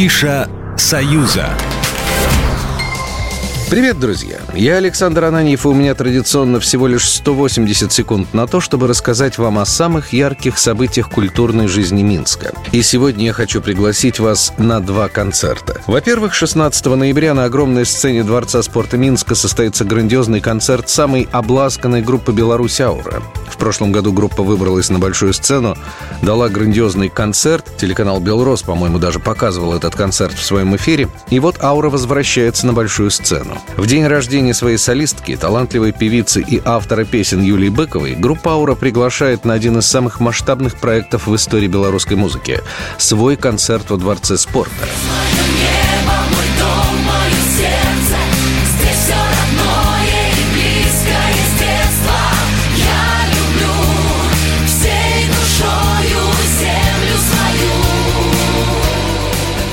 Афиша «Союза». Привет, друзья! Я Александр Ананьев, и у меня традиционно всего лишь 180 секунд на то, чтобы рассказать вам о самых ярких событиях культурной жизни Минска. И сегодня я хочу пригласить вас на два концерта. Во-первых, 16 ноября на огромной сцене Дворца спорта Минска состоится грандиозный концерт самой обласканной группы «Беларусь Аура». В прошлом году группа выбралась на большую сцену, дала грандиозный концерт. Телеканал «Белрос», по-моему, даже показывал этот концерт в своем эфире. И вот «Аура» возвращается на большую сцену. В день рождения своей солистки, талантливой певицы и автора песен Юлии Быковой, группа «Аура» приглашает на один из самых масштабных проектов в истории белорусской музыки – свой концерт во Дворце спорта.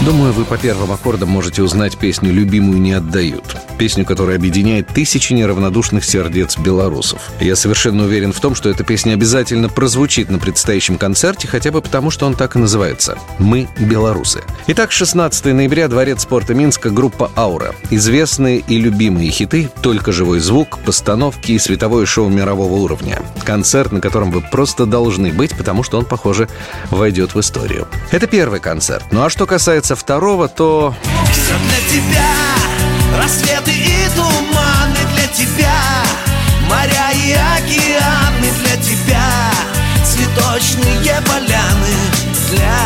Думаю, вы по первым аккордам можете узнать песню «Любимую не отдают». Песню, которая объединяет тысячи неравнодушных сердец белорусов. Я совершенно уверен в том, что эта песня обязательно прозвучит на предстоящем концерте, хотя бы потому, что он так и называется «Мы белорусы». Итак, 16 ноября, Дворец спорта Минска, группа «Аура». Известные и любимые хиты, только живой звук, постановки и световое шоу мирового уровня. Концерт, на котором вы просто должны быть, потому что он, похоже, войдет в историю. Это первый концерт. Ну а что касается второго, то... Все для тебя, рассветы и туманы для тебя, моря и океаны для тебя, цветочные поляны для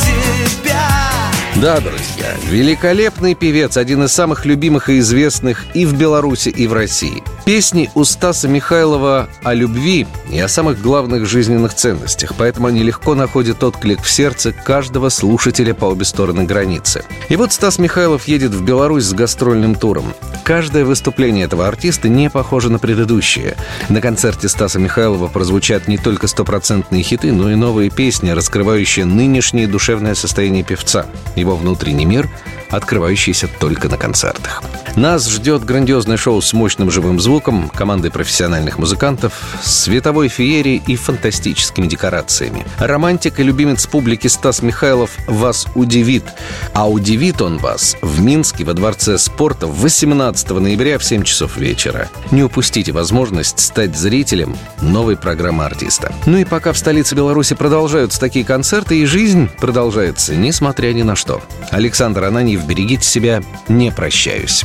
тебя. Да, друзья, великолепный певец, один из самых любимых и известных и в Беларуси, и в России. Песни у Стаса Михайлова о любви и о самых главных жизненных ценностях, поэтому они легко находят отклик в сердце каждого слушателя по обе стороны границы. И вот Стас Михайлов едет в Беларусь с гастрольным туром. Каждое выступление этого артиста не похоже на предыдущее. На концерте Стаса Михайлова прозвучат не только стопроцентные хиты, но и новые песни, раскрывающие нынешнее душевное состояние певца, его внутренний мир – открывающийся только на концертах. Нас ждет грандиозное шоу с мощным живым звуком, командой профессиональных музыкантов, световой феерией и фантастическими декорациями. Романтик и любимец публики Стас Михайлов вас удивит. А удивит он вас в Минске во Дворце спорта 18 ноября в 7 часов вечера. Не упустите возможность стать зрителем новой программы артиста. Ну и пока в столице Беларуси продолжаются такие концерты, и жизнь продолжается, несмотря ни на что. Александр Ананьев, берегите себя, не прощаюсь.